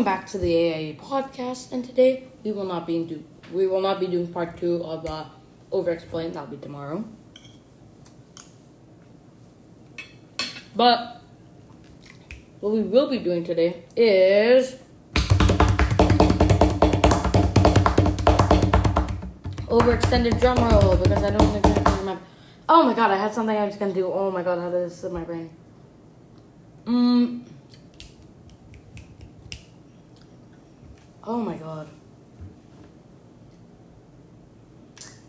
welcome back to the AIA podcast. And today we will not be do we will not be doing part two of uh, over explained. That'll be tomorrow. But what we will be doing today is overextended drum roll because I don't think I remember. Oh my god, I had something I was gonna do. Oh my god, how did this slip my brain? Mm. Oh my god.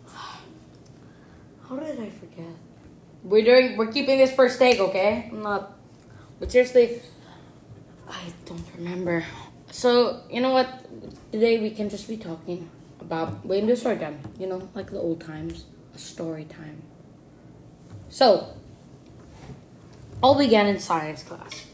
How did I forget? We're doing we're keeping this first take, okay? I'm not but seriously I don't remember. So, you know what? Today we can just be talking about waiting to story time. You know, like the old times. A story time. So all began in science class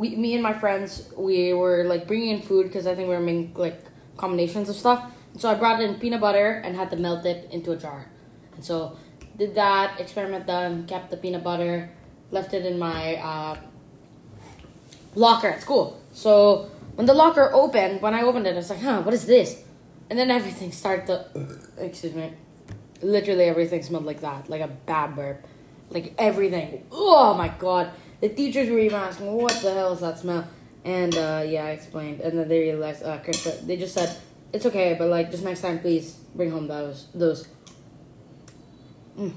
we, me and my friends, we were like bringing in food because I think we were making like combinations of stuff. And so I brought in peanut butter and had to melt it into a jar. And so did that experiment done, kept the peanut butter, left it in my uh, locker at school. So when the locker opened, when I opened it, I was like, huh, what is this? And then everything started to, excuse me, literally everything smelled like that, like a bad burp. Like everything. Oh my god the teachers were even asking, what the hell is that smell? And uh, yeah, I explained. And then they realized, uh, Chris, they just said, it's okay, but like, just next time, please bring home those. those. Mm.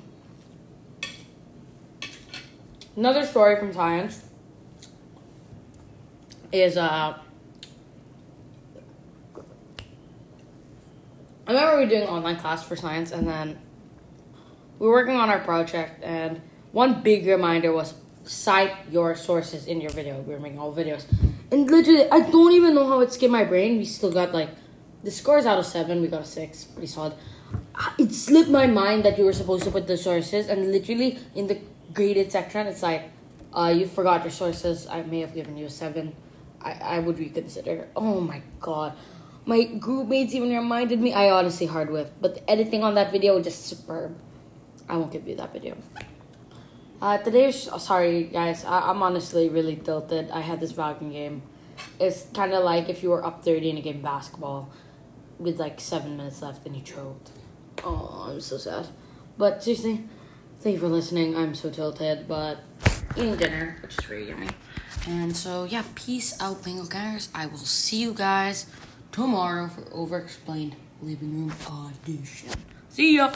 Another story from science is, uh, I remember we were doing online class for science, and then we were working on our project, and one big reminder was cite your sources in your video. We were making all videos. And literally, I don't even know how it skipped my brain. We still got like, the scores out of seven, we got a six. Pretty solid. It slipped my mind that you were supposed to put the sources, and literally in the graded section, it's like, uh, you forgot your sources. I may have given you a seven. I, I would reconsider. Oh my god. My group mates even reminded me. I honestly hard whipped, but the editing on that video was just superb. I won't give you that video. Uh, today's oh, sorry guys, I, am honestly really tilted. I had this Valorant game. It's kind of like if you were up 30 in a game of basketball with like seven minutes left and you choked. Oh, I'm so sad. But seriously, thank you for listening. I'm so tilted, but eating dinner, which is very yummy. And so yeah, peace out, Bingo guys. I will see you guys tomorrow for Over Explained Living Room Audition. See ya.